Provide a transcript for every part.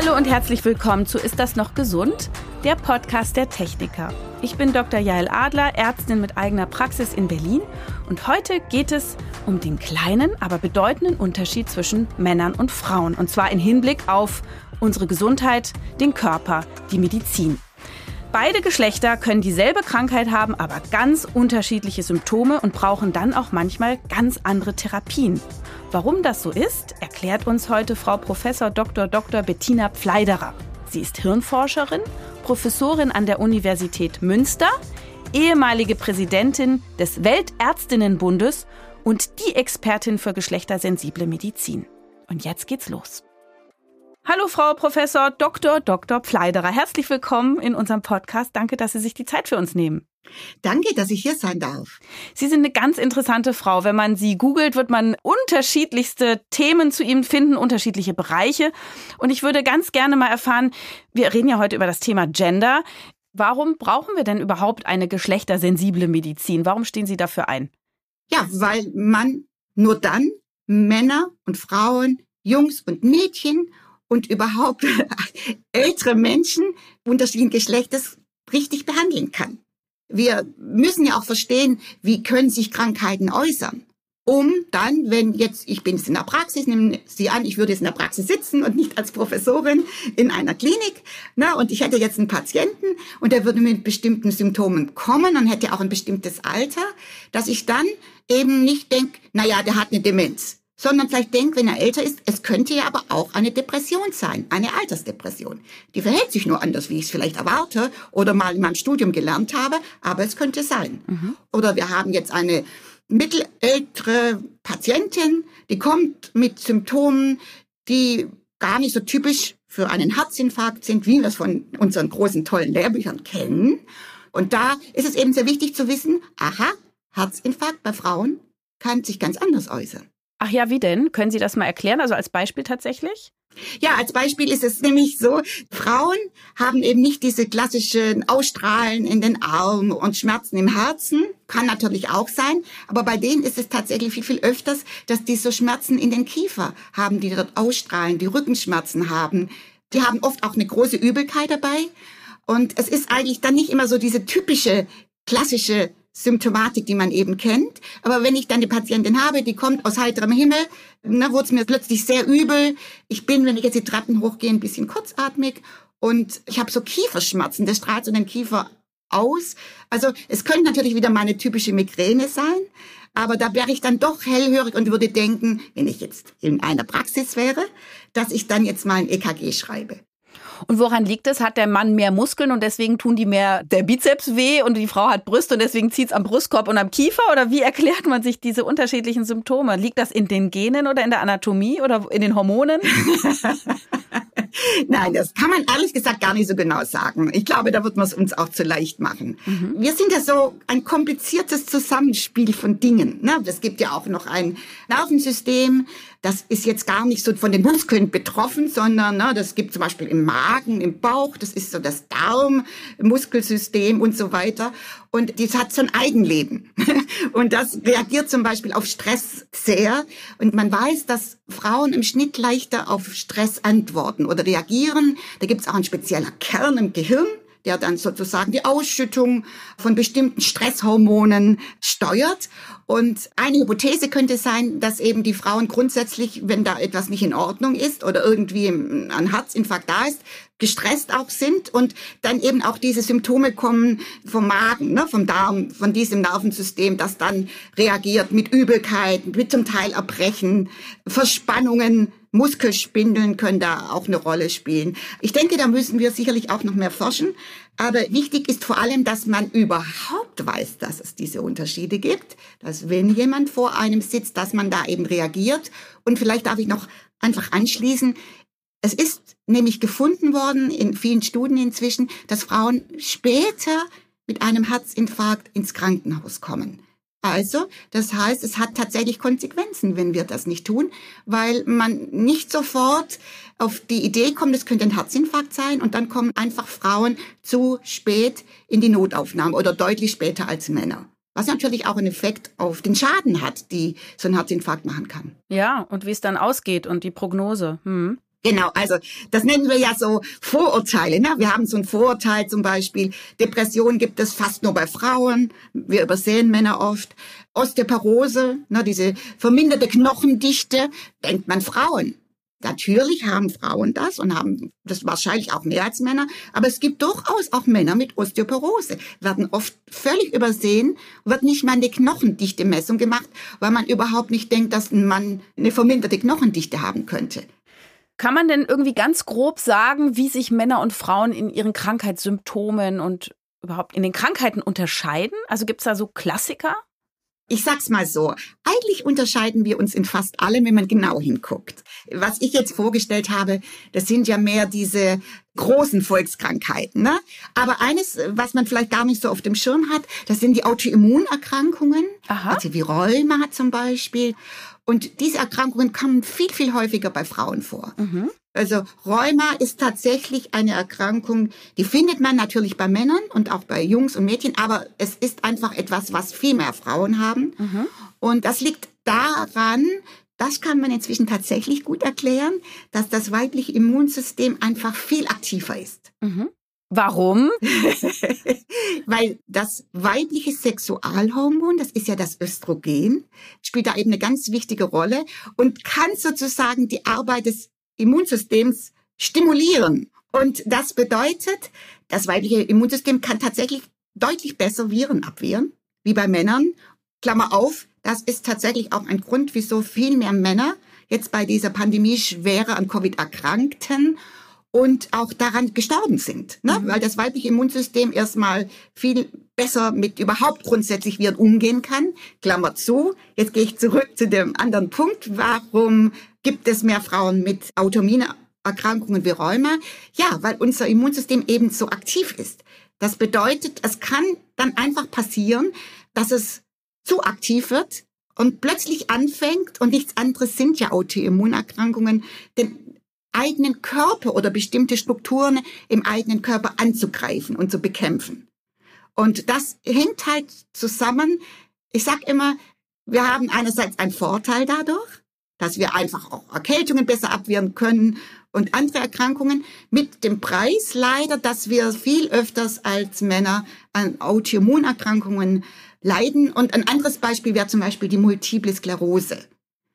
Hallo und herzlich willkommen zu Ist das noch gesund? Der Podcast der Techniker. Ich bin Dr. Jael Adler, Ärztin mit eigener Praxis in Berlin und heute geht es um den kleinen, aber bedeutenden Unterschied zwischen Männern und Frauen und zwar im Hinblick auf unsere Gesundheit, den Körper, die Medizin. Beide Geschlechter können dieselbe Krankheit haben, aber ganz unterschiedliche Symptome und brauchen dann auch manchmal ganz andere Therapien. Warum das so ist, erklärt uns heute Frau Prof. Dr. Dr. Bettina Pfleiderer. Sie ist Hirnforscherin, Professorin an der Universität Münster, ehemalige Präsidentin des Weltärztinnenbundes und die Expertin für geschlechtersensible Medizin. Und jetzt geht's los. Hallo Frau Professor Dr. Dr. Pfleiderer. Herzlich willkommen in unserem Podcast. Danke, dass Sie sich die Zeit für uns nehmen. Danke, dass ich hier sein darf. Sie sind eine ganz interessante Frau. Wenn man Sie googelt, wird man unterschiedlichste Themen zu Ihnen finden, unterschiedliche Bereiche. Und ich würde ganz gerne mal erfahren, wir reden ja heute über das Thema Gender. Warum brauchen wir denn überhaupt eine geschlechtersensible Medizin? Warum stehen Sie dafür ein? Ja, weil man nur dann Männer und Frauen, Jungs und Mädchen und überhaupt ältere Menschen unterschiedlichen Geschlechtes richtig behandeln kann. Wir müssen ja auch verstehen, wie können sich Krankheiten äußern, um dann, wenn jetzt, ich bin jetzt in der Praxis, nehmen Sie an, ich würde jetzt in der Praxis sitzen und nicht als Professorin in einer Klinik, na, und ich hätte jetzt einen Patienten und der würde mit bestimmten Symptomen kommen und hätte auch ein bestimmtes Alter, dass ich dann eben nicht denke, na ja, der hat eine Demenz sondern vielleicht denkt, wenn er älter ist, es könnte ja aber auch eine Depression sein, eine Altersdepression. Die verhält sich nur anders, wie ich es vielleicht erwarte oder mal in meinem Studium gelernt habe, aber es könnte sein. Mhm. Oder wir haben jetzt eine mittelältere Patientin, die kommt mit Symptomen, die gar nicht so typisch für einen Herzinfarkt sind, wie wir es von unseren großen, tollen Lehrbüchern kennen. Und da ist es eben sehr wichtig zu wissen, aha, Herzinfarkt bei Frauen kann sich ganz anders äußern. Ach ja, wie denn? Können Sie das mal erklären? Also als Beispiel tatsächlich? Ja, als Beispiel ist es nämlich so, Frauen haben eben nicht diese klassischen Ausstrahlen in den Armen und Schmerzen im Herzen. Kann natürlich auch sein. Aber bei denen ist es tatsächlich viel, viel öfters, dass die so Schmerzen in den Kiefer haben, die dort ausstrahlen, die Rückenschmerzen haben. Die haben oft auch eine große Übelkeit dabei. Und es ist eigentlich dann nicht immer so diese typische klassische Symptomatik, die man eben kennt. Aber wenn ich dann eine Patientin habe, die kommt aus heiterem Himmel, dann wurde es mir plötzlich sehr übel. Ich bin, wenn ich jetzt die Treppen hochgehe, ein bisschen kurzatmig und ich habe so Kieferschmerzen. Das strahlt so den Kiefer aus. Also es könnte natürlich wieder meine typische Migräne sein, aber da wäre ich dann doch hellhörig und würde denken, wenn ich jetzt in einer Praxis wäre, dass ich dann jetzt mal ein EKG schreibe. Und woran liegt es? Hat der Mann mehr Muskeln und deswegen tun die mehr der Bizeps weh und die Frau hat Brüste und deswegen zieht es am Brustkorb und am Kiefer? Oder wie erklärt man sich diese unterschiedlichen Symptome? Liegt das in den Genen oder in der Anatomie oder in den Hormonen? Nein, das kann man ehrlich gesagt gar nicht so genau sagen. Ich glaube, da wird man es uns auch zu leicht machen. Mhm. Wir sind ja so ein kompliziertes Zusammenspiel von Dingen. Ne? Es gibt ja auch noch ein Nervensystem, das ist jetzt gar nicht so von den Muskeln betroffen, sondern ne, das gibt zum Beispiel im Magen, im Bauch, das ist so das Darm-Muskelsystem und so weiter. Und das hat so ein Eigenleben. Und das reagiert zum Beispiel auf Stress sehr. Und man weiß, dass Frauen im Schnitt leichter auf Stress antworten oder reagieren. Da gibt es auch einen speziellen Kern im Gehirn, der dann sozusagen die Ausschüttung von bestimmten Stresshormonen steuert. Und eine Hypothese könnte sein, dass eben die Frauen grundsätzlich, wenn da etwas nicht in Ordnung ist oder irgendwie ein Herzinfarkt da ist, gestresst auch sind und dann eben auch diese Symptome kommen vom Magen, ne, vom Darm, von diesem Nervensystem, das dann reagiert mit Übelkeit, mit zum Teil Erbrechen, Verspannungen, Muskelspindeln können da auch eine Rolle spielen. Ich denke, da müssen wir sicherlich auch noch mehr forschen. Aber wichtig ist vor allem, dass man überhaupt weiß, dass es diese Unterschiede gibt, dass wenn jemand vor einem sitzt, dass man da eben reagiert. Und vielleicht darf ich noch einfach anschließen, es ist nämlich gefunden worden in vielen Studien inzwischen, dass Frauen später mit einem Herzinfarkt ins Krankenhaus kommen. Also, das heißt, es hat tatsächlich Konsequenzen, wenn wir das nicht tun, weil man nicht sofort auf die Idee kommt, es könnte ein Herzinfarkt sein und dann kommen einfach Frauen zu spät in die Notaufnahme oder deutlich später als Männer. Was natürlich auch einen Effekt auf den Schaden hat, die so ein Herzinfarkt machen kann. Ja, und wie es dann ausgeht und die Prognose. Hm. Genau, also das nennen wir ja so Vorurteile. Ne? Wir haben so ein Vorurteil zum Beispiel, Depression gibt es fast nur bei Frauen, wir übersehen Männer oft. Osteoporose, ne, diese verminderte Knochendichte, denkt man Frauen. Natürlich haben Frauen das und haben das wahrscheinlich auch mehr als Männer, aber es gibt durchaus auch Männer mit Osteoporose, werden oft völlig übersehen, wird nicht mal eine Knochendichte-Messung gemacht, weil man überhaupt nicht denkt, dass ein Mann eine verminderte Knochendichte haben könnte. Kann man denn irgendwie ganz grob sagen, wie sich Männer und Frauen in ihren Krankheitssymptomen und überhaupt in den Krankheiten unterscheiden? Also gibt es da so Klassiker? Ich sag's mal so. Eigentlich unterscheiden wir uns in fast allem, wenn man genau hinguckt. Was ich jetzt vorgestellt habe, das sind ja mehr diese großen Volkskrankheiten. Ne? Aber eines, was man vielleicht gar nicht so auf dem Schirm hat, das sind die Autoimmunerkrankungen. Aha. Also wie Rheuma zum Beispiel. Und diese Erkrankungen kommen viel, viel häufiger bei Frauen vor. Mhm. Also Rheuma ist tatsächlich eine Erkrankung, die findet man natürlich bei Männern und auch bei Jungs und Mädchen, aber es ist einfach etwas, was viel mehr Frauen haben. Mhm. Und das liegt daran, das kann man inzwischen tatsächlich gut erklären, dass das weibliche Immunsystem einfach viel aktiver ist. Mhm. Warum? Weil das weibliche Sexualhormon, das ist ja das Östrogen, spielt da eben eine ganz wichtige Rolle und kann sozusagen die Arbeit des Immunsystems stimulieren. Und das bedeutet, das weibliche Immunsystem kann tatsächlich deutlich besser Viren abwehren, wie bei Männern. Klammer auf, das ist tatsächlich auch ein Grund, wieso viel mehr Männer jetzt bei dieser Pandemie schwerer an Covid erkrankten und auch daran gestorben sind, ne? Mhm. weil das weibliche Immunsystem erstmal viel besser mit überhaupt grundsätzlich Viren umgehen kann. Klammer zu. Jetzt gehe ich zurück zu dem anderen Punkt. Warum gibt es mehr Frauen mit Autoimmunerkrankungen wie Rheuma? Ja, weil unser Immunsystem eben so aktiv ist. Das bedeutet, es kann dann einfach passieren, dass es zu aktiv wird und plötzlich anfängt, und nichts anderes sind ja Autoimmunerkrankungen, den eigenen Körper oder bestimmte Strukturen im eigenen Körper anzugreifen und zu bekämpfen. Und das hängt halt zusammen. Ich sag immer, wir haben einerseits einen Vorteil dadurch, dass wir einfach auch Erkältungen besser abwehren können und andere Erkrankungen mit dem Preis leider, dass wir viel öfters als Männer an Autoimmunerkrankungen leiden. Und ein anderes Beispiel wäre zum Beispiel die Multiple Sklerose.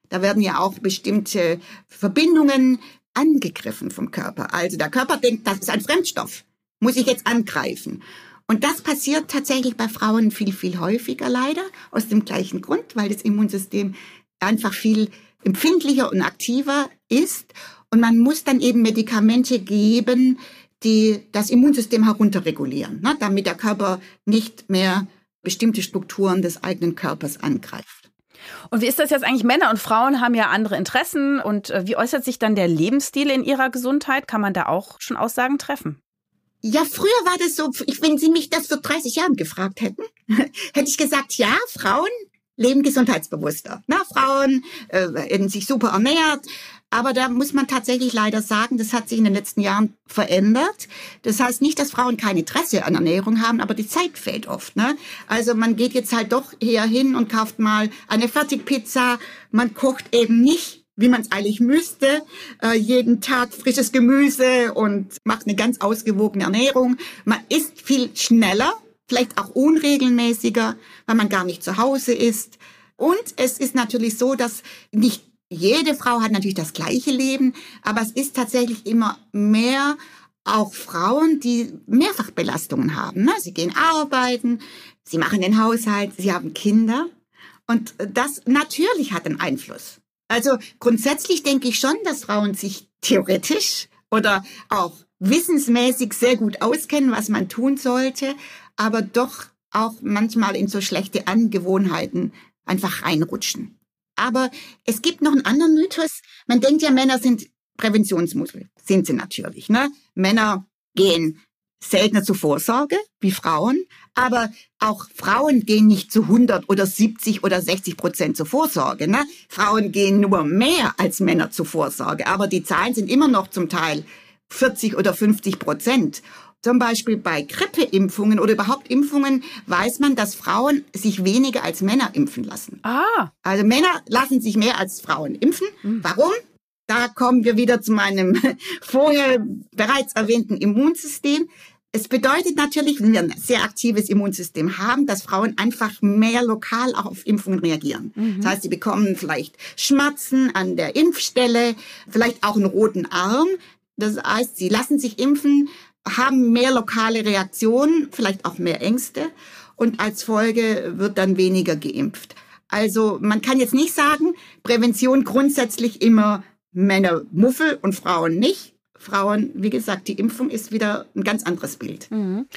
Da werden ja auch bestimmte Verbindungen angegriffen vom Körper. Also der Körper denkt, das ist ein Fremdstoff, muss ich jetzt angreifen. Und das passiert tatsächlich bei Frauen viel, viel häufiger leider, aus dem gleichen Grund, weil das Immunsystem einfach viel empfindlicher und aktiver ist. Und man muss dann eben Medikamente geben, die das Immunsystem herunterregulieren, ne, damit der Körper nicht mehr bestimmte Strukturen des eigenen Körpers angreift. Und wie ist das jetzt eigentlich? Männer und Frauen haben ja andere Interessen. Und äh, wie äußert sich dann der Lebensstil in ihrer Gesundheit? Kann man da auch schon Aussagen treffen? Ja, früher war das so, wenn Sie mich das vor 30 Jahren gefragt hätten, hätte ich gesagt, ja, Frauen leben gesundheitsbewusster. Na, Frauen äh, werden sich super ernährt, aber da muss man tatsächlich leider sagen, das hat sich in den letzten Jahren verändert. Das heißt nicht, dass Frauen kein Interesse an Ernährung haben, aber die Zeit fehlt oft. Ne? Also man geht jetzt halt doch eher hin und kauft mal eine Fertigpizza. Man kocht eben nicht wie man es eigentlich müsste, äh, jeden Tag frisches Gemüse und macht eine ganz ausgewogene Ernährung. Man isst viel schneller, vielleicht auch unregelmäßiger, weil man gar nicht zu Hause ist. Und es ist natürlich so, dass nicht jede Frau hat natürlich das gleiche Leben, aber es ist tatsächlich immer mehr auch Frauen, die Mehrfachbelastungen haben. Ne? Sie gehen arbeiten, sie machen den Haushalt, sie haben Kinder. Und das natürlich hat einen Einfluss. Also grundsätzlich denke ich schon, dass Frauen sich theoretisch oder auch wissensmäßig sehr gut auskennen, was man tun sollte, aber doch auch manchmal in so schlechte Angewohnheiten einfach reinrutschen. Aber es gibt noch einen anderen Mythos. Man denkt ja, Männer sind Präventionsmuskel. Sind sie natürlich. Ne? Männer gehen seltener zur Vorsorge wie Frauen, aber auch Frauen gehen nicht zu 100 oder 70 oder 60 Prozent zur Vorsorge. Ne? Frauen gehen nur mehr als Männer zur Vorsorge, aber die Zahlen sind immer noch zum Teil 40 oder 50 Prozent. Zum Beispiel bei Grippeimpfungen oder überhaupt Impfungen weiß man, dass Frauen sich weniger als Männer impfen lassen. Ah. Also Männer lassen sich mehr als Frauen impfen. Mhm. Warum? Da kommen wir wieder zu meinem vorher bereits erwähnten Immunsystem. Es bedeutet natürlich, wenn wir ein sehr aktives Immunsystem haben, dass Frauen einfach mehr lokal auf Impfungen reagieren. Mhm. Das heißt, sie bekommen vielleicht Schmerzen an der Impfstelle, vielleicht auch einen roten Arm. Das heißt, sie lassen sich impfen, haben mehr lokale Reaktionen, vielleicht auch mehr Ängste und als Folge wird dann weniger geimpft. Also man kann jetzt nicht sagen, Prävention grundsätzlich immer Männer Muffel und Frauen nicht. Frauen, wie gesagt, die Impfung ist wieder ein ganz anderes Bild. Mhm.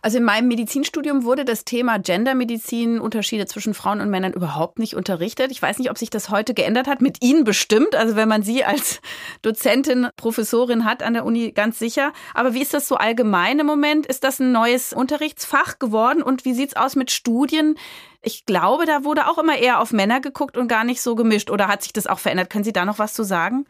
Also in meinem Medizinstudium wurde das Thema Gendermedizin, Unterschiede zwischen Frauen und Männern überhaupt nicht unterrichtet. Ich weiß nicht, ob sich das heute geändert hat. Mit Ihnen bestimmt. Also wenn man Sie als Dozentin, Professorin hat an der Uni, ganz sicher. Aber wie ist das so allgemein im Moment? Ist das ein neues Unterrichtsfach geworden? Und wie sieht's aus mit Studien? Ich glaube, da wurde auch immer eher auf Männer geguckt und gar nicht so gemischt. Oder hat sich das auch verändert? Können Sie da noch was zu sagen?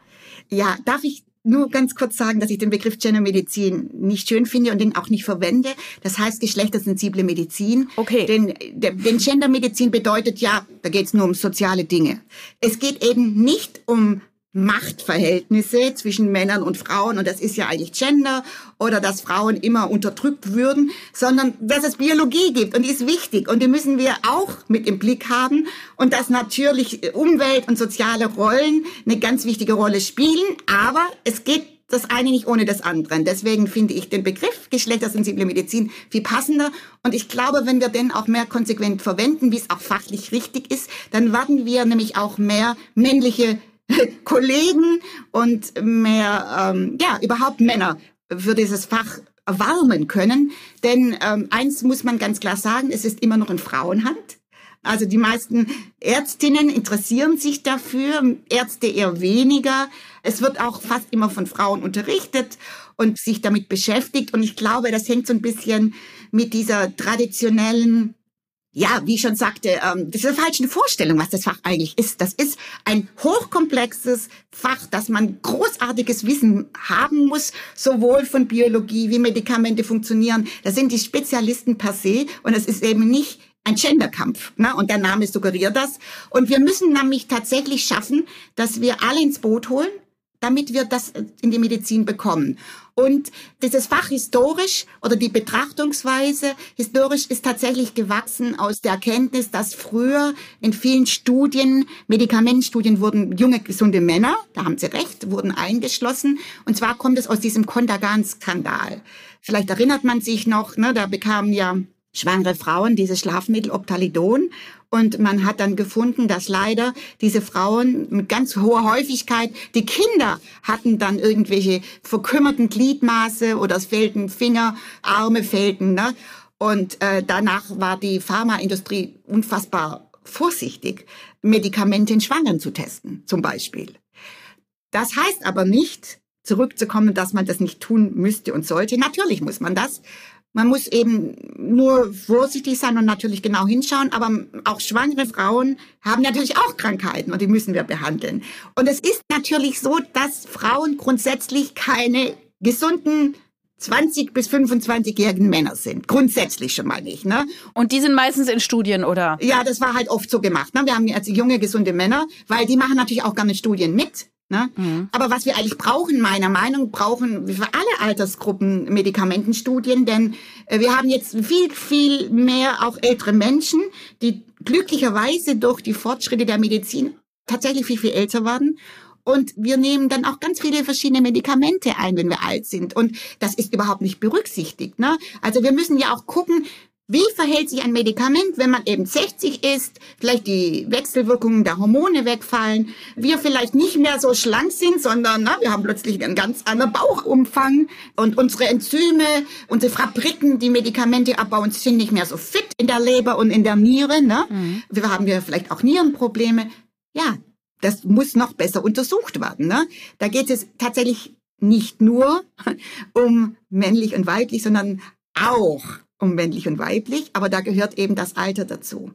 Ja, darf ich nur ganz kurz sagen, dass ich den Begriff Gendermedizin nicht schön finde und den auch nicht verwende. Das heißt geschlechtersensible Medizin. Okay. Denn, denn Gendermedizin bedeutet ja, da geht es nur um soziale Dinge. Es geht eben nicht um Machtverhältnisse zwischen Männern und Frauen und das ist ja eigentlich Gender oder dass Frauen immer unterdrückt würden, sondern dass es Biologie gibt und die ist wichtig und die müssen wir auch mit im Blick haben und dass natürlich Umwelt und soziale Rollen eine ganz wichtige Rolle spielen, aber es geht das eine nicht ohne das andere. Deswegen finde ich den Begriff geschlechtersensible Medizin viel passender. Und ich glaube, wenn wir den auch mehr konsequent verwenden, wie es auch fachlich richtig ist, dann werden wir nämlich auch mehr männliche Kollegen und mehr, ähm, ja, überhaupt Männer für dieses Fach erwarmen können. Denn ähm, eins muss man ganz klar sagen, es ist immer noch in Frauenhand. Also die meisten Ärztinnen interessieren sich dafür, Ärzte eher weniger. Es wird auch fast immer von Frauen unterrichtet und sich damit beschäftigt. Und ich glaube, das hängt so ein bisschen mit dieser traditionellen ja, wie ich schon sagte, ähm, das ist eine falsche Vorstellung, was das Fach eigentlich ist. Das ist ein hochkomplexes Fach, dass man großartiges Wissen haben muss, sowohl von Biologie, wie Medikamente funktionieren. Das sind die Spezialisten per se und es ist eben nicht ein Genderkampf. Ne? Und der Name suggeriert das. Und wir müssen nämlich tatsächlich schaffen, dass wir alle ins Boot holen, damit wir das in die Medizin bekommen. Und dieses Fach historisch oder die Betrachtungsweise historisch ist tatsächlich gewachsen aus der Erkenntnis, dass früher in vielen Studien, Medikamentenstudien wurden junge, gesunde Männer, da haben Sie recht, wurden eingeschlossen. Und zwar kommt es aus diesem Kontergan-Skandal. Vielleicht erinnert man sich noch, ne, da bekamen ja schwangere Frauen dieses Schlafmittel Optalidon und man hat dann gefunden, dass leider diese Frauen mit ganz hoher Häufigkeit, die Kinder hatten dann irgendwelche verkümmerten Gliedmaße oder es fehlten Finger, Arme fehlten. Ne? Und äh, danach war die Pharmaindustrie unfassbar vorsichtig, Medikamente in Schwangeren zu testen, zum Beispiel. Das heißt aber nicht, zurückzukommen, dass man das nicht tun müsste und sollte. Natürlich muss man das. Man muss eben nur vorsichtig sein und natürlich genau hinschauen, aber auch schwangere Frauen haben natürlich auch Krankheiten und die müssen wir behandeln. Und es ist natürlich so, dass Frauen grundsätzlich keine gesunden 20 bis 25-jährigen Männer sind. Grundsätzlich schon mal nicht. Ne? Und die sind meistens in Studien, oder? Ja, das war halt oft so gemacht. Ne? Wir haben jetzt junge, gesunde Männer, weil die machen natürlich auch gerne Studien mit. Ne? Mhm. Aber was wir eigentlich brauchen, meiner Meinung, brauchen wir für alle Altersgruppen Medikamentenstudien, denn äh, wir haben jetzt viel, viel mehr auch ältere Menschen, die glücklicherweise durch die Fortschritte der Medizin tatsächlich viel, viel älter werden. Und wir nehmen dann auch ganz viele verschiedene Medikamente ein, wenn wir alt sind. Und das ist überhaupt nicht berücksichtigt. Ne? Also wir müssen ja auch gucken, wie verhält sich ein Medikament, wenn man eben 60 ist, vielleicht die Wechselwirkungen der Hormone wegfallen, wir vielleicht nicht mehr so schlank sind, sondern na, wir haben plötzlich einen ganz anderen Bauchumfang und unsere Enzyme, unsere Fabriken, die Medikamente abbauen, sind nicht mehr so fit in der Leber und in der Niere. Ne? Mhm. Wir haben ja vielleicht auch Nierenprobleme. Ja, das muss noch besser untersucht werden. Ne? Da geht es tatsächlich nicht nur um männlich und weiblich, sondern auch um männlich und weiblich, aber da gehört eben das Alter dazu.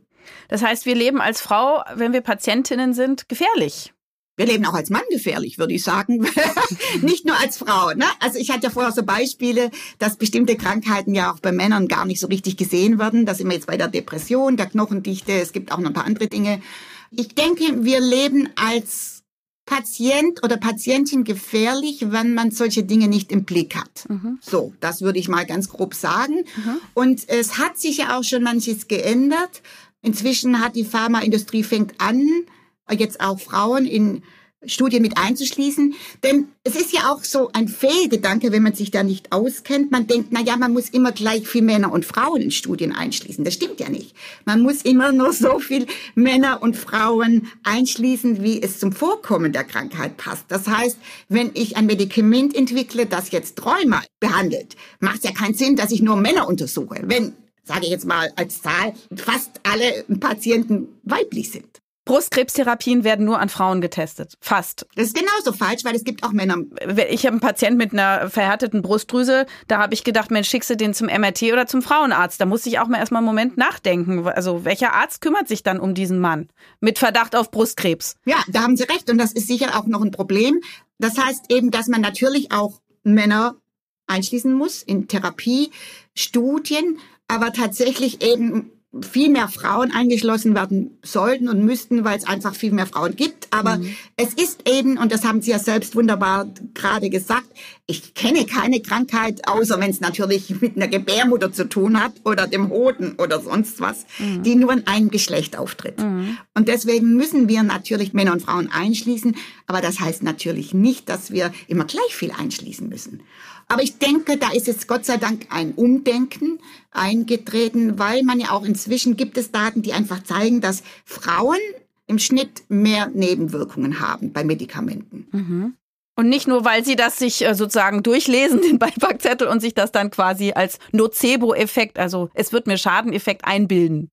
Das heißt, wir leben als Frau, wenn wir Patientinnen sind, gefährlich. Wir leben auch als Mann gefährlich, würde ich sagen. nicht nur als Frau. Ne? Also ich hatte ja vorher so Beispiele, dass bestimmte Krankheiten ja auch bei Männern gar nicht so richtig gesehen werden. Da sind wir jetzt bei der Depression, der Knochendichte. Es gibt auch noch ein paar andere Dinge. Ich denke, wir leben als Patient oder Patientin gefährlich, wenn man solche Dinge nicht im Blick hat. Mhm. So, das würde ich mal ganz grob sagen. Mhm. Und es hat sich ja auch schon manches geändert. Inzwischen hat die Pharmaindustrie fängt an, jetzt auch Frauen in Studien mit einzuschließen. Denn es ist ja auch so ein Fehlgedanke, wenn man sich da nicht auskennt. Man denkt, na ja, man muss immer gleich viel Männer und Frauen in Studien einschließen. Das stimmt ja nicht. Man muss immer nur so viel Männer und Frauen einschließen, wie es zum Vorkommen der Krankheit passt. Das heißt, wenn ich ein Medikament entwickle, das jetzt Träumer behandelt, macht es ja keinen Sinn, dass ich nur Männer untersuche. Wenn sage ich jetzt mal als Zahl, fast alle Patienten weiblich sind. Brustkrebstherapien werden nur an Frauen getestet. Fast. Das ist genauso falsch, weil es gibt auch Männer. Ich habe einen Patienten mit einer verhärteten Brustdrüse. Da habe ich gedacht, Mensch, schickst du den zum MRT oder zum Frauenarzt? Da musste ich auch mal erstmal einen Moment nachdenken. Also welcher Arzt kümmert sich dann um diesen Mann mit Verdacht auf Brustkrebs? Ja, da haben Sie recht. Und das ist sicher auch noch ein Problem. Das heißt eben, dass man natürlich auch Männer einschließen muss in Therapiestudien, aber tatsächlich eben viel mehr Frauen eingeschlossen werden sollten und müssten, weil es einfach viel mehr Frauen gibt. Aber mhm. es ist eben, und das haben Sie ja selbst wunderbar gerade gesagt, ich kenne keine Krankheit, außer wenn es natürlich mit einer Gebärmutter zu tun hat oder dem Hoden oder sonst was, mhm. die nur in einem Geschlecht auftritt. Mhm. Und deswegen müssen wir natürlich Männer und Frauen einschließen. Aber das heißt natürlich nicht, dass wir immer gleich viel einschließen müssen. Aber ich denke, da ist jetzt Gott sei Dank ein Umdenken eingetreten, weil man ja auch inzwischen gibt es Daten, die einfach zeigen, dass Frauen im Schnitt mehr Nebenwirkungen haben bei Medikamenten. Mhm. Und nicht nur, weil sie das sich äh, sozusagen durchlesen, den Beipackzettel, und sich das dann quasi als Nocebo-Effekt, also es wird mir Schadeneffekt einbilden.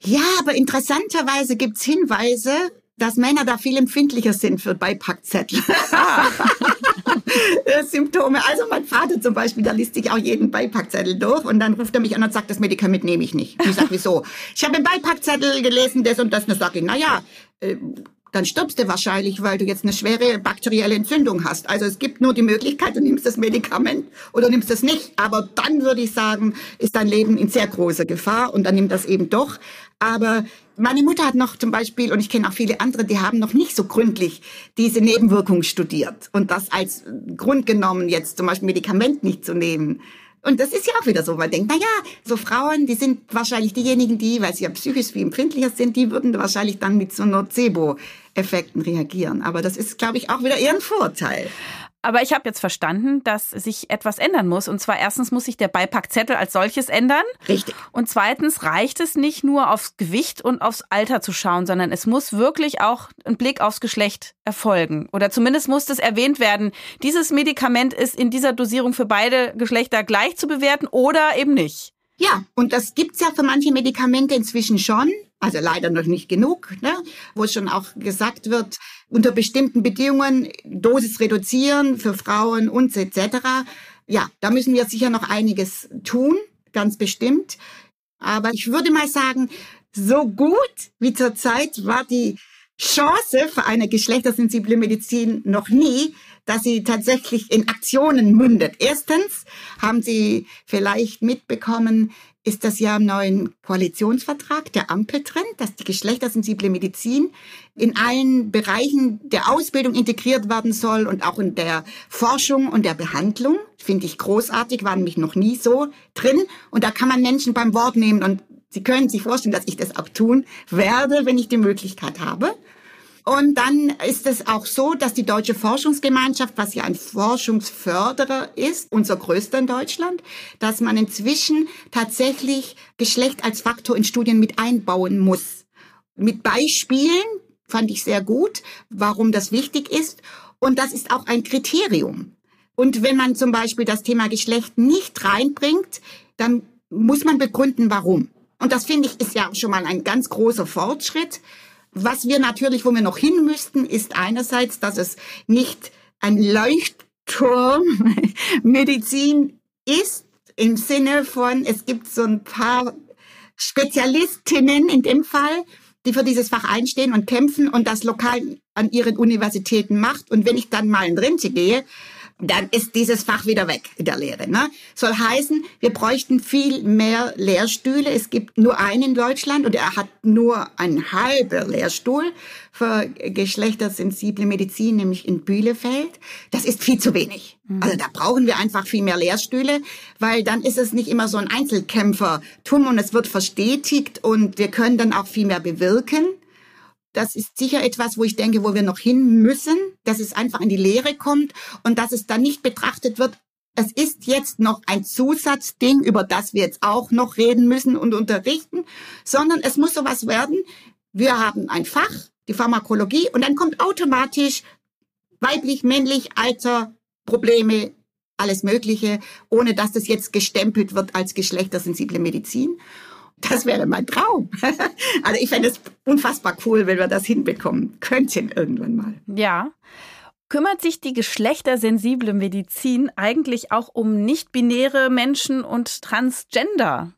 Ja, aber interessanterweise gibt's Hinweise, dass Männer da viel empfindlicher sind für Beipackzettel. Ah. Symptome. Also mein Vater zum Beispiel, der liest sich auch jeden Beipackzettel durch und dann ruft er mich an und sagt, das Medikament nehme ich nicht. Ich sage, wieso? Ich habe im Beipackzettel gelesen, das und das. Und dann sage ich, naja, äh, dann stirbst du wahrscheinlich, weil du jetzt eine schwere bakterielle Entzündung hast. Also es gibt nur die Möglichkeit, du nimmst das Medikament oder nimmst es nicht. Aber dann würde ich sagen, ist dein Leben in sehr großer Gefahr und dann nimm das eben doch. Aber meine Mutter hat noch zum Beispiel, und ich kenne auch viele andere, die haben noch nicht so gründlich diese Nebenwirkungen studiert und das als Grund genommen, jetzt zum Beispiel Medikament nicht zu nehmen. Und das ist ja auch wieder so, man denkt, na ja, so Frauen, die sind wahrscheinlich diejenigen, die, weil sie ja psychisch viel empfindlicher sind, die würden wahrscheinlich dann mit so Nocebo-Effekten reagieren. Aber das ist, glaube ich, auch wieder ihren Vorteil. Aber ich habe jetzt verstanden, dass sich etwas ändern muss. Und zwar erstens muss sich der Beipackzettel als solches ändern. Richtig. Und zweitens reicht es nicht nur aufs Gewicht und aufs Alter zu schauen, sondern es muss wirklich auch ein Blick aufs Geschlecht erfolgen. Oder zumindest muss es erwähnt werden, dieses Medikament ist in dieser Dosierung für beide Geschlechter gleich zu bewerten oder eben nicht. Ja, und das gibt's ja für manche Medikamente inzwischen schon also leider noch nicht genug, ne? wo schon auch gesagt wird, unter bestimmten Bedingungen Dosis reduzieren für Frauen und etc. Ja, da müssen wir sicher noch einiges tun, ganz bestimmt. Aber ich würde mal sagen, so gut wie zurzeit war die Chance für eine geschlechtersensible Medizin noch nie, dass sie tatsächlich in Aktionen mündet. Erstens haben Sie vielleicht mitbekommen, ist das ja im neuen Koalitionsvertrag der Ampel drin, dass die geschlechtersensible Medizin in allen Bereichen der Ausbildung integriert werden soll und auch in der Forschung und der Behandlung. Finde ich großartig, war nämlich noch nie so drin. Und da kann man Menschen beim Wort nehmen und Sie können sich vorstellen, dass ich das auch tun werde, wenn ich die Möglichkeit habe. Und dann ist es auch so, dass die Deutsche Forschungsgemeinschaft, was ja ein Forschungsförderer ist, unser größter in Deutschland, dass man inzwischen tatsächlich Geschlecht als Faktor in Studien mit einbauen muss. Mit Beispielen fand ich sehr gut, warum das wichtig ist. Und das ist auch ein Kriterium. Und wenn man zum Beispiel das Thema Geschlecht nicht reinbringt, dann muss man begründen, warum. Und das finde ich ist ja schon mal ein ganz großer Fortschritt. Was wir natürlich, wo wir noch hin müssten, ist einerseits, dass es nicht ein Leuchtturm Medizin ist, im Sinne von, es gibt so ein paar Spezialistinnen in dem Fall, die für dieses Fach einstehen und kämpfen und das lokal an ihren Universitäten macht. Und wenn ich dann mal in Rente gehe, dann ist dieses Fach wieder weg in der Lehre. Ne? Soll heißen, wir bräuchten viel mehr Lehrstühle. Es gibt nur einen in Deutschland und er hat nur einen halben Lehrstuhl für geschlechtersensible Medizin, nämlich in Bielefeld. Das ist viel zu wenig. Mhm. Also da brauchen wir einfach viel mehr Lehrstühle, weil dann ist es nicht immer so ein Einzelkämpfertum und es wird verstetigt und wir können dann auch viel mehr bewirken. Das ist sicher etwas, wo ich denke, wo wir noch hin müssen, dass es einfach in die Lehre kommt und dass es dann nicht betrachtet wird, es ist jetzt noch ein Zusatzding, über das wir jetzt auch noch reden müssen und unterrichten, sondern es muss sowas werden. Wir haben ein Fach, die Pharmakologie, und dann kommt automatisch weiblich, männlich, Alter, Probleme, alles Mögliche, ohne dass das jetzt gestempelt wird als geschlechtersensible Medizin. Das wäre mein Traum. also ich fände es unfassbar cool, wenn wir das hinbekommen könnten irgendwann mal. Ja. Kümmert sich die geschlechtersensible Medizin eigentlich auch um nicht-binäre Menschen und Transgender?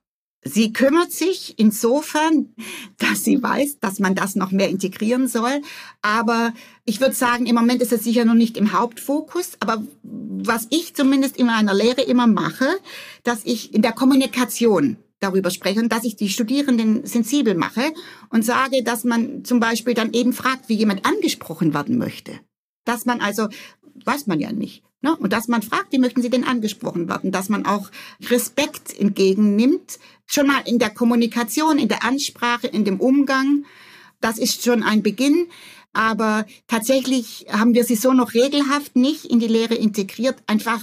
Sie kümmert sich insofern, dass sie weiß, dass man das noch mehr integrieren soll. Aber ich würde sagen, im Moment ist es sicher noch nicht im Hauptfokus. Aber was ich zumindest in meiner Lehre immer mache, dass ich in der Kommunikation darüber spreche und dass ich die Studierenden sensibel mache und sage, dass man zum Beispiel dann eben fragt, wie jemand angesprochen werden möchte. Dass man also, weiß man ja nicht. Ne? Und dass man fragt, wie möchten Sie denn angesprochen werden? Dass man auch Respekt entgegennimmt, schon mal in der Kommunikation, in der Ansprache, in dem Umgang. Das ist schon ein Beginn. Aber tatsächlich haben wir sie so noch regelhaft nicht in die Lehre integriert, einfach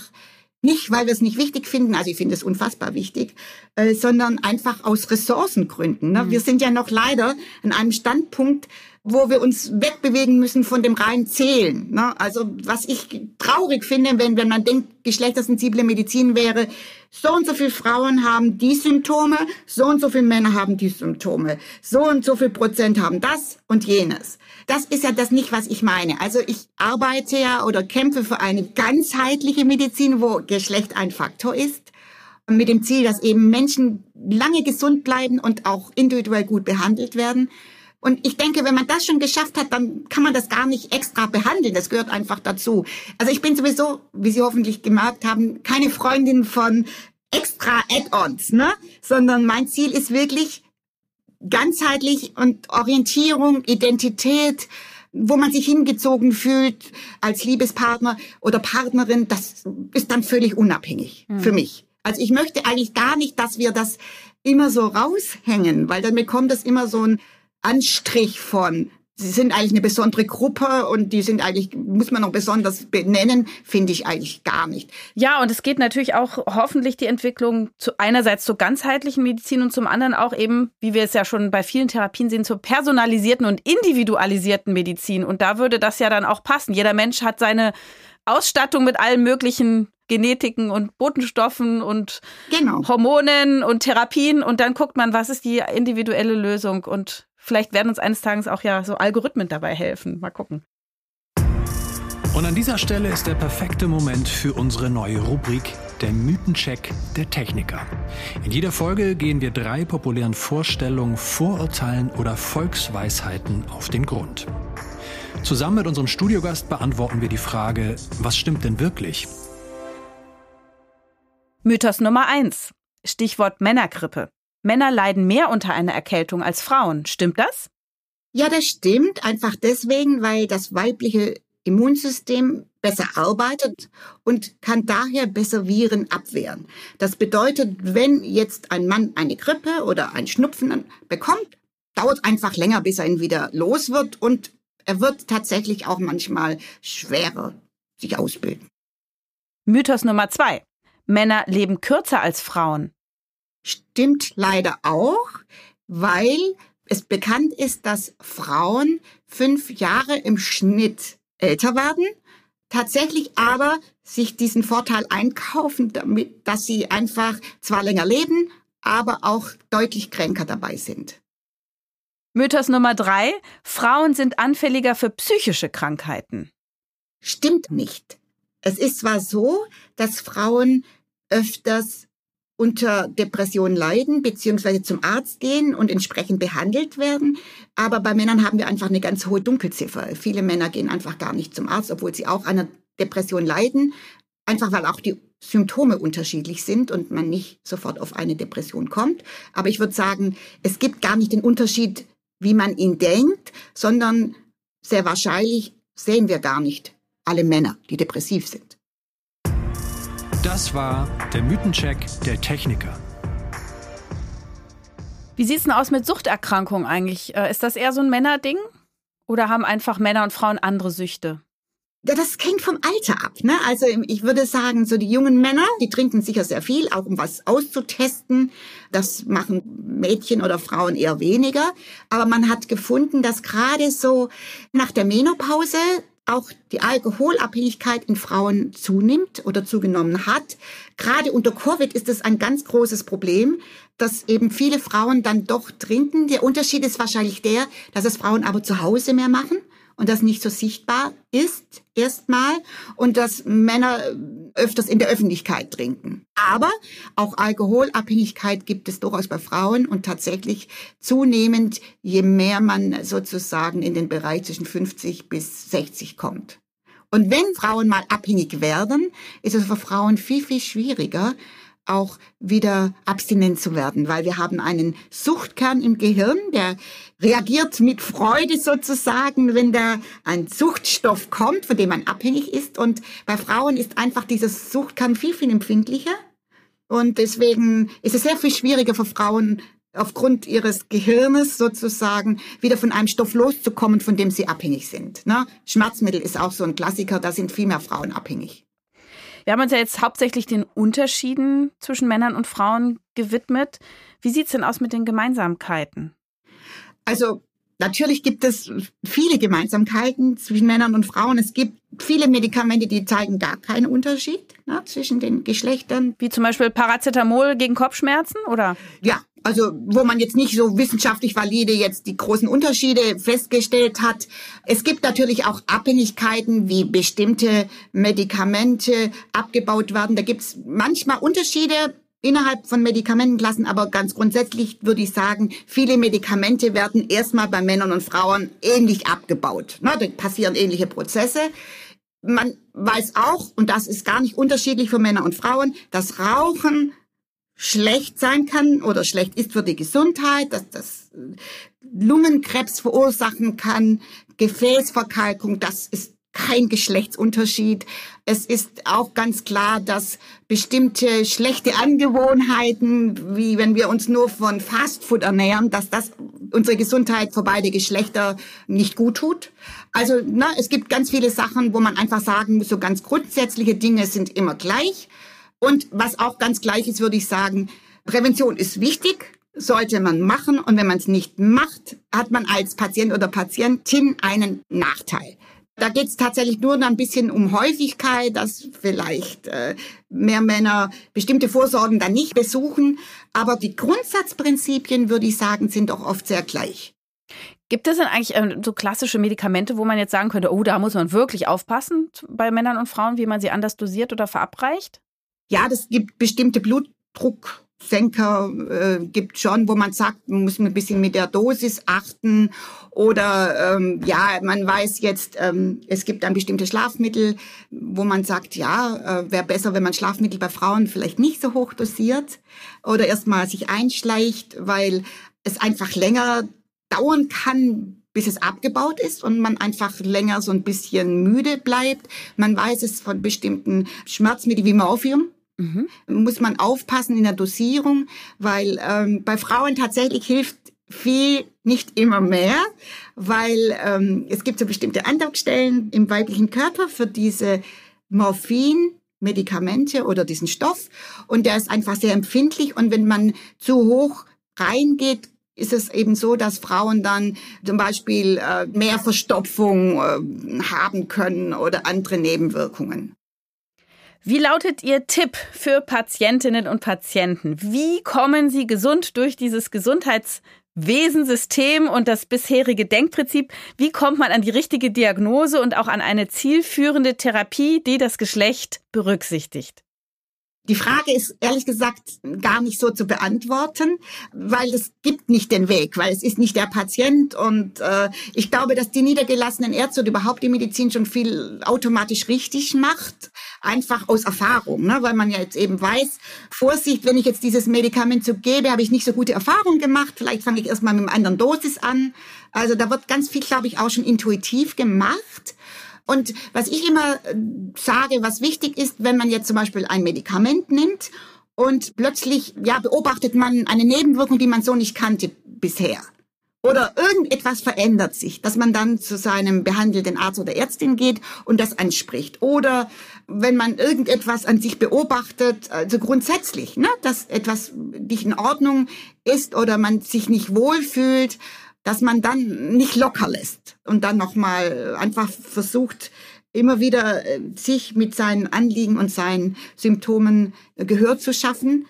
nicht, weil wir es nicht wichtig finden, also ich finde es unfassbar wichtig, äh, sondern einfach aus Ressourcengründen. Ne? Mhm. Wir sind ja noch leider an einem Standpunkt, wo wir uns wegbewegen müssen von dem reinen Zählen. Ne? Also was ich traurig finde, wenn, wenn man denkt, geschlechtersensible Medizin wäre, so und so viele Frauen haben die Symptome, so und so viele Männer haben die Symptome, so und so viel Prozent haben das und jenes. Das ist ja das nicht, was ich meine. Also ich arbeite ja oder kämpfe für eine ganzheitliche Medizin, wo Geschlecht ein Faktor ist mit dem Ziel, dass eben Menschen lange gesund bleiben und auch individuell gut behandelt werden. Und ich denke, wenn man das schon geschafft hat, dann kann man das gar nicht extra behandeln. Das gehört einfach dazu. Also ich bin sowieso, wie Sie hoffentlich gemerkt haben, keine Freundin von extra Add-ons, ne? Sondern mein Ziel ist wirklich ganzheitlich und Orientierung, Identität, wo man sich hingezogen fühlt als Liebespartner oder Partnerin, das ist dann völlig unabhängig mhm. für mich. Also ich möchte eigentlich gar nicht, dass wir das immer so raushängen, weil dann bekommt das immer so ein Anstrich von, sie sind eigentlich eine besondere Gruppe und die sind eigentlich, muss man noch besonders benennen, finde ich eigentlich gar nicht. Ja, und es geht natürlich auch hoffentlich die Entwicklung zu einerseits zur ganzheitlichen Medizin und zum anderen auch eben, wie wir es ja schon bei vielen Therapien sehen, zur personalisierten und individualisierten Medizin. Und da würde das ja dann auch passen. Jeder Mensch hat seine Ausstattung mit allen möglichen Genetiken und Botenstoffen und genau. Hormonen und Therapien und dann guckt man, was ist die individuelle Lösung und vielleicht werden uns eines Tages auch ja so Algorithmen dabei helfen. Mal gucken. Und an dieser Stelle ist der perfekte Moment für unsere neue Rubrik, der Mythencheck der Techniker. In jeder Folge gehen wir drei populären Vorstellungen, Vorurteilen oder Volksweisheiten auf den Grund. Zusammen mit unserem Studiogast beantworten wir die Frage, was stimmt denn wirklich? Mythos Nummer eins. Stichwort Männergrippe. Männer leiden mehr unter einer Erkältung als Frauen. Stimmt das? Ja, das stimmt. Einfach deswegen, weil das weibliche Immunsystem besser arbeitet und kann daher besser Viren abwehren. Das bedeutet, wenn jetzt ein Mann eine Grippe oder ein Schnupfen bekommt, dauert einfach länger, bis er ihn wieder los wird und er wird tatsächlich auch manchmal schwerer sich ausbilden. Mythos Nummer zwei. Männer leben kürzer als Frauen. Stimmt leider auch, weil es bekannt ist, dass Frauen fünf Jahre im Schnitt älter werden, tatsächlich aber sich diesen Vorteil einkaufen, damit, dass sie einfach zwar länger leben, aber auch deutlich kränker dabei sind. Mythos Nummer drei. Frauen sind anfälliger für psychische Krankheiten. Stimmt nicht. Es ist zwar so, dass Frauen öfters unter Depression leiden, beziehungsweise zum Arzt gehen und entsprechend behandelt werden. Aber bei Männern haben wir einfach eine ganz hohe Dunkelziffer. Viele Männer gehen einfach gar nicht zum Arzt, obwohl sie auch an einer Depression leiden. einfach weil auch die Symptome unterschiedlich sind und man nicht sofort auf eine Depression kommt. Aber ich würde sagen, es gibt gar nicht den Unterschied, wie man ihn denkt, sondern sehr wahrscheinlich sehen wir gar nicht alle Männer, die depressiv sind. Das war der Mythencheck der Techniker. Wie sieht's denn aus mit Suchterkrankungen eigentlich? Äh, ist das eher so ein Männerding? Oder haben einfach Männer und Frauen andere Süchte? das hängt vom Alter ab. Ne? Also ich würde sagen, so die jungen Männer, die trinken sicher sehr viel, auch um was auszutesten. Das machen Mädchen oder Frauen eher weniger. Aber man hat gefunden, dass gerade so nach der Menopause auch die Alkoholabhängigkeit in Frauen zunimmt oder zugenommen hat. Gerade unter Covid ist es ein ganz großes Problem, dass eben viele Frauen dann doch trinken. Der Unterschied ist wahrscheinlich der, dass es Frauen aber zu Hause mehr machen und das nicht so sichtbar ist erstmal und dass Männer öfters in der Öffentlichkeit trinken. Aber auch Alkoholabhängigkeit gibt es durchaus bei Frauen und tatsächlich zunehmend, je mehr man sozusagen in den Bereich zwischen 50 bis 60 kommt. Und wenn Frauen mal abhängig werden, ist es für Frauen viel, viel schwieriger, auch wieder abstinent zu werden, weil wir haben einen Suchtkern im Gehirn, der reagiert mit Freude sozusagen, wenn da ein Suchtstoff kommt, von dem man abhängig ist. Und bei Frauen ist einfach dieser Suchtkern viel, viel empfindlicher. Und deswegen ist es sehr viel schwieriger für Frauen, aufgrund ihres Gehirnes sozusagen wieder von einem Stoff loszukommen, von dem sie abhängig sind. Ne? Schmerzmittel ist auch so ein Klassiker, da sind viel mehr Frauen abhängig. Wir haben uns ja jetzt hauptsächlich den Unterschieden zwischen Männern und Frauen gewidmet. Wie sieht es denn aus mit den Gemeinsamkeiten? Also natürlich gibt es viele Gemeinsamkeiten zwischen Männern und Frauen. Es gibt viele Medikamente, die zeigen gar keinen Unterschied ne, zwischen den Geschlechtern. Wie zum Beispiel Paracetamol gegen Kopfschmerzen, oder? Ja, also wo man jetzt nicht so wissenschaftlich valide jetzt die großen Unterschiede festgestellt hat. Es gibt natürlich auch Abhängigkeiten, wie bestimmte Medikamente abgebaut werden. Da gibt es manchmal Unterschiede innerhalb von Medikamentenklassen, aber ganz grundsätzlich würde ich sagen, viele Medikamente werden erstmal bei Männern und Frauen ähnlich abgebaut. Na, da passieren ähnliche Prozesse. Man weiß auch, und das ist gar nicht unterschiedlich für Männer und Frauen, dass Rauchen schlecht sein kann oder schlecht ist für die Gesundheit, dass das Lungenkrebs verursachen kann, Gefäßverkalkung, das ist kein Geschlechtsunterschied. Es ist auch ganz klar, dass bestimmte schlechte Angewohnheiten, wie wenn wir uns nur von Fastfood ernähren, dass das unsere Gesundheit für beide Geschlechter nicht gut tut. Also na, es gibt ganz viele Sachen, wo man einfach sagen muss, so ganz grundsätzliche Dinge sind immer gleich. Und was auch ganz gleich ist, würde ich sagen, Prävention ist wichtig, sollte man machen. Und wenn man es nicht macht, hat man als Patient oder Patientin einen Nachteil. Da geht es tatsächlich nur ein bisschen um Häufigkeit, dass vielleicht äh, mehr Männer bestimmte Vorsorgen dann nicht besuchen. Aber die Grundsatzprinzipien, würde ich sagen, sind doch oft sehr gleich. Gibt es denn eigentlich äh, so klassische Medikamente, wo man jetzt sagen könnte, oh, da muss man wirklich aufpassen bei Männern und Frauen, wie man sie anders dosiert oder verabreicht? Ja, das gibt bestimmte Blutdrucksenker, äh, gibt schon, wo man sagt, man muss ein bisschen mit der Dosis achten. Oder ähm, ja, man weiß jetzt, ähm, es gibt ein bestimmtes Schlafmittel, wo man sagt, ja, äh, wäre besser, wenn man Schlafmittel bei Frauen vielleicht nicht so hoch dosiert oder erstmal sich einschleicht, weil es einfach länger dauern kann, bis es abgebaut ist und man einfach länger so ein bisschen müde bleibt. Man weiß es von bestimmten Schmerzmitteln wie Morphium, Mhm. Muss man aufpassen in der Dosierung, weil ähm, bei Frauen tatsächlich hilft viel nicht immer mehr, weil ähm, es gibt so bestimmte Andockstellen im weiblichen Körper für diese Morphin. Medikamente oder diesen Stoff und der ist einfach sehr empfindlich und wenn man zu hoch reingeht, ist es eben so, dass Frauen dann zum Beispiel äh, mehr Verstopfung äh, haben können oder andere Nebenwirkungen. Wie lautet Ihr Tipp für Patientinnen und Patienten? Wie kommen sie gesund durch dieses Gesundheitswesensystem und das bisherige Denkprinzip? Wie kommt man an die richtige Diagnose und auch an eine zielführende Therapie, die das Geschlecht berücksichtigt? Die Frage ist ehrlich gesagt gar nicht so zu beantworten, weil es gibt nicht den Weg, weil es ist nicht der Patient und äh, ich glaube, dass die niedergelassenen Ärzte und überhaupt die Medizin schon viel automatisch richtig macht. einfach aus Erfahrung, ne? weil man ja jetzt eben weiß, Vorsicht, wenn ich jetzt dieses Medikament so gebe, habe ich nicht so gute Erfahrungen gemacht, vielleicht fange ich erstmal mit einer anderen Dosis an. Also da wird ganz viel, glaube ich, auch schon intuitiv gemacht. Und was ich immer äh, sage, was wichtig ist, wenn man jetzt zum Beispiel ein Medikament nimmt und plötzlich ja beobachtet man eine Nebenwirkung, die man so nicht kannte bisher oder irgendetwas verändert sich, dass man dann zu seinem behandelnden Arzt oder Ärztin geht und das anspricht. Oder wenn man irgendetwas an sich beobachtet, also grundsätzlich, ne, dass etwas nicht in Ordnung ist oder man sich nicht wohlfühlt, dass man dann nicht locker lässt und dann nochmal einfach versucht, immer wieder äh, sich mit seinen Anliegen und seinen Symptomen äh, Gehör zu schaffen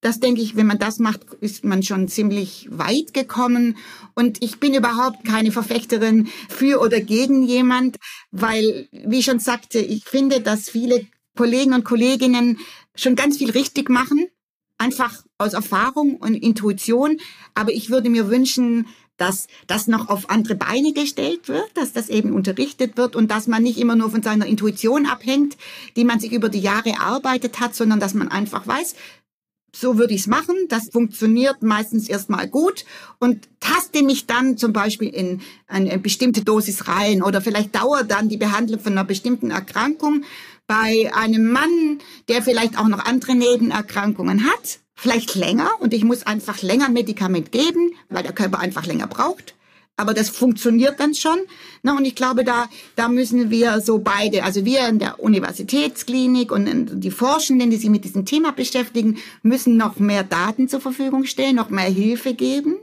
das denke ich, wenn man das macht, ist man schon ziemlich weit gekommen. Und ich bin überhaupt keine Verfechterin für oder gegen jemand, weil, wie ich schon sagte, ich finde, dass viele Kollegen und Kolleginnen schon ganz viel richtig machen. Einfach aus Erfahrung und Intuition. Aber ich würde mir wünschen, dass das noch auf andere Beine gestellt wird, dass das eben unterrichtet wird und dass man nicht immer nur von seiner Intuition abhängt, die man sich über die Jahre erarbeitet hat, sondern dass man einfach weiß, so würde ich es machen. Das funktioniert meistens erstmal gut und taste mich dann zum Beispiel in eine bestimmte Dosis rein oder vielleicht dauert dann die Behandlung von einer bestimmten Erkrankung bei einem Mann, der vielleicht auch noch andere Nebenerkrankungen hat, vielleicht länger und ich muss einfach länger Medikament geben, weil der Körper einfach länger braucht. Aber das funktioniert dann schon. Ne? Und ich glaube, da, da müssen wir so beide, also wir in der Universitätsklinik und die Forschenden, die sich mit diesem Thema beschäftigen, müssen noch mehr Daten zur Verfügung stellen, noch mehr Hilfe geben.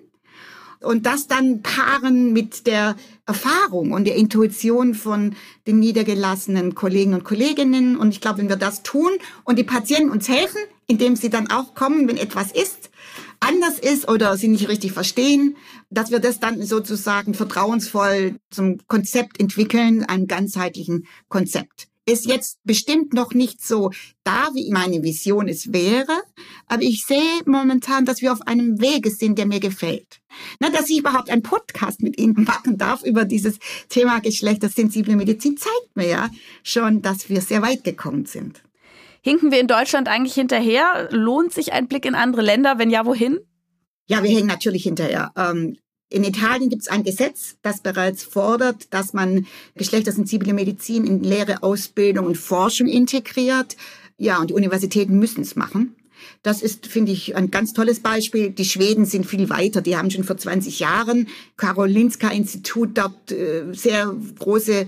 Und das dann paaren mit der Erfahrung und der Intuition von den niedergelassenen Kollegen und Kolleginnen. Und ich glaube, wenn wir das tun und die Patienten uns helfen, indem sie dann auch kommen, wenn etwas ist, anders ist oder sie nicht richtig verstehen, dass wir das dann sozusagen vertrauensvoll zum Konzept entwickeln, einem ganzheitlichen Konzept. Ist jetzt bestimmt noch nicht so da, wie meine Vision es wäre, aber ich sehe momentan, dass wir auf einem Wege sind, der mir gefällt. Na, dass ich überhaupt einen Podcast mit Ihnen machen darf über dieses Thema geschlechtersensible Medizin zeigt mir ja schon, dass wir sehr weit gekommen sind. Hinken wir in Deutschland eigentlich hinterher? Lohnt sich ein Blick in andere Länder? Wenn ja, wohin? Ja, wir hängen natürlich hinterher. Ähm, in Italien gibt es ein Gesetz, das bereits fordert, dass man geschlechtersensible Medizin in Lehre, Ausbildung und Forschung integriert. Ja, und die Universitäten müssen es machen. Das ist, finde ich, ein ganz tolles Beispiel. Die Schweden sind viel weiter. Die haben schon vor 20 Jahren Karolinska Institut dort äh, sehr große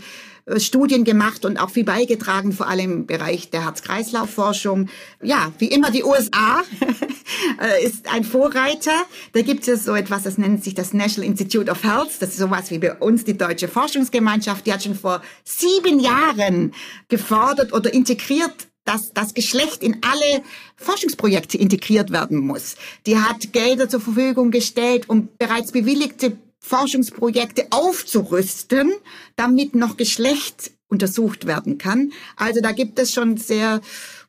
Studien gemacht und auch viel beigetragen, vor allem im Bereich der Herz-Kreislauf-Forschung. Ja, wie immer die USA äh, ist ein Vorreiter. Da gibt es so etwas, das nennt sich das National Institute of Health. Das ist sowas wie bei uns die Deutsche Forschungsgemeinschaft. Die hat schon vor sieben Jahren gefordert oder integriert dass das Geschlecht in alle Forschungsprojekte integriert werden muss. Die hat Gelder zur Verfügung gestellt, um bereits bewilligte Forschungsprojekte aufzurüsten, damit noch Geschlecht untersucht werden kann. Also da gibt es schon sehr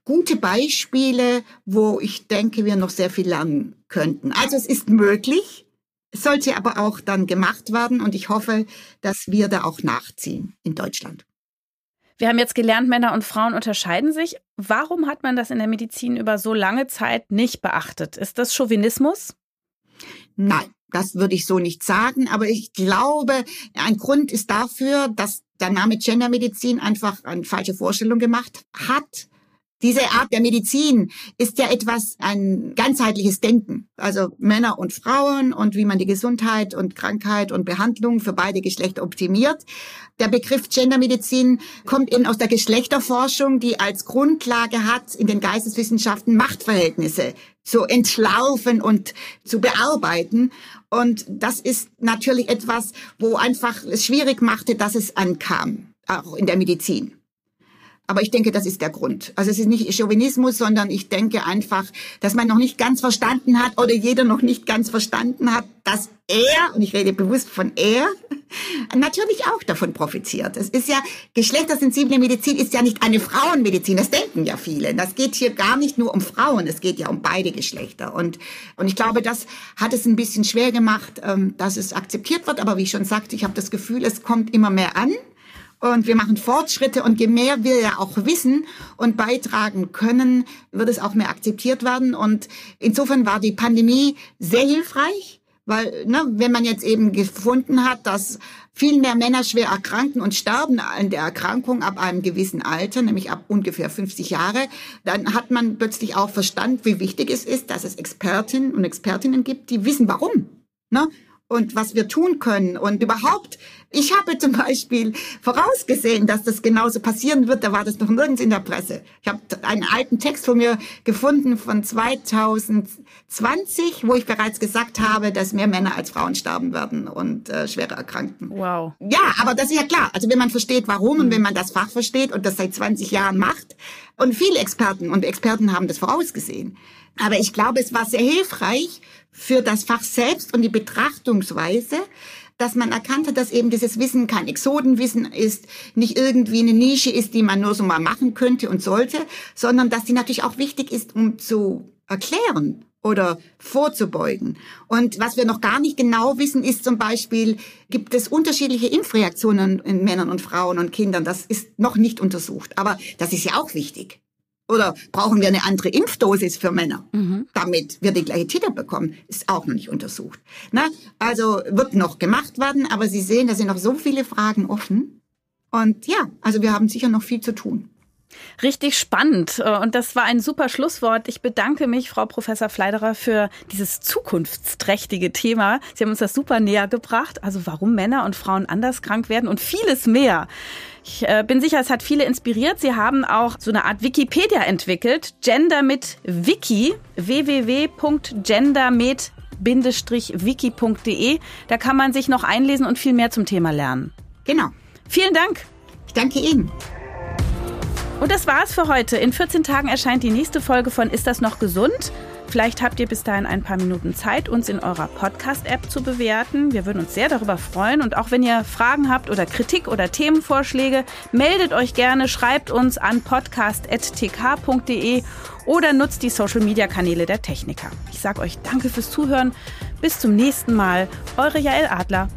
gute Beispiele, wo ich denke, wir noch sehr viel lernen könnten. Also es ist möglich, es sollte aber auch dann gemacht werden und ich hoffe, dass wir da auch nachziehen in Deutschland. Wir haben jetzt gelernt, Männer und Frauen unterscheiden sich. Warum hat man das in der Medizin über so lange Zeit nicht beachtet? Ist das Chauvinismus? Nein, das würde ich so nicht sagen, aber ich glaube, ein Grund ist dafür, dass der Name Gendermedizin einfach eine falsche Vorstellung gemacht hat. Diese Art der Medizin ist ja etwas, ein ganzheitliches Denken. Also Männer und Frauen und wie man die Gesundheit und Krankheit und Behandlung für beide Geschlechter optimiert. Der Begriff Gendermedizin kommt eben aus der Geschlechterforschung, die als Grundlage hat, in den Geisteswissenschaften Machtverhältnisse zu entlarven und zu bearbeiten. Und das ist natürlich etwas, wo einfach es schwierig machte, dass es ankam, auch in der Medizin. Aber ich denke, das ist der Grund. Also es ist nicht Chauvinismus, sondern ich denke einfach, dass man noch nicht ganz verstanden hat oder jeder noch nicht ganz verstanden hat, dass er, und ich rede bewusst von er, natürlich auch davon profitiert. Es ist ja, geschlechtersensible Medizin ist ja nicht eine Frauenmedizin, das denken ja viele. Das geht hier gar nicht nur um Frauen, es geht ja um beide Geschlechter. Und, und ich glaube, das hat es ein bisschen schwer gemacht, ähm, dass es akzeptiert wird. Aber wie ich schon sagte, ich habe das Gefühl, es kommt immer mehr an. Und wir machen Fortschritte und je mehr wir ja auch wissen und beitragen können, wird es auch mehr akzeptiert werden. Und insofern war die Pandemie sehr hilfreich, weil ne, wenn man jetzt eben gefunden hat, dass viel mehr Männer schwer erkranken und sterben an der Erkrankung ab einem gewissen Alter, nämlich ab ungefähr 50 Jahre, dann hat man plötzlich auch verstanden, wie wichtig es ist, dass es Expertinnen und Expertinnen gibt, die wissen, warum. Ne? Und was wir tun können. Und überhaupt, ich habe zum Beispiel vorausgesehen, dass das genauso passieren wird. Da war das noch nirgends in der Presse. Ich habe einen alten Text von mir gefunden von 2020, wo ich bereits gesagt habe, dass mehr Männer als Frauen sterben werden und äh, schwere Erkrankten. Wow. Ja, aber das ist ja klar. Also wenn man versteht, warum und wenn man das Fach versteht und das seit 20 Jahren macht, und viele Experten und Experten haben das vorausgesehen. Aber ich glaube, es war sehr hilfreich für das Fach selbst und die Betrachtungsweise, dass man erkannt hat, dass eben dieses Wissen kein Exodenwissen ist, nicht irgendwie eine Nische ist, die man nur so mal machen könnte und sollte, sondern dass die natürlich auch wichtig ist, um zu erklären oder vorzubeugen. Und was wir noch gar nicht genau wissen, ist zum Beispiel, gibt es unterschiedliche Impfreaktionen in Männern und Frauen und Kindern. Das ist noch nicht untersucht. Aber das ist ja auch wichtig. Oder brauchen wir eine andere Impfdosis für Männer, mhm. damit wir die gleiche Titel bekommen? Ist auch noch nicht untersucht. Na, also wird noch gemacht werden, aber Sie sehen, da sind noch so viele Fragen offen. Und ja, also wir haben sicher noch viel zu tun. Richtig spannend. Äh, und das war ein super Schlusswort. Ich bedanke mich, Frau Professor Fleiderer, für dieses zukunftsträchtige Thema. Sie haben uns das super näher gebracht. Also warum Männer und Frauen anders krank werden und vieles mehr. Ich äh, bin sicher, es hat viele inspiriert. Sie haben auch so eine Art Wikipedia entwickelt. Gender mit Wiki. www.gendermed-wiki.de. Da kann man sich noch einlesen und viel mehr zum Thema lernen. Genau. Vielen Dank. Ich danke Ihnen. Und das war's für heute. In 14 Tagen erscheint die nächste Folge von Ist das noch gesund? Vielleicht habt ihr bis dahin ein paar Minuten Zeit, uns in eurer Podcast-App zu bewerten. Wir würden uns sehr darüber freuen. Und auch wenn ihr Fragen habt oder Kritik oder Themenvorschläge, meldet euch gerne, schreibt uns an podcast.tk.de oder nutzt die Social-Media-Kanäle der Techniker. Ich sage euch danke fürs Zuhören. Bis zum nächsten Mal. Eure Jael Adler.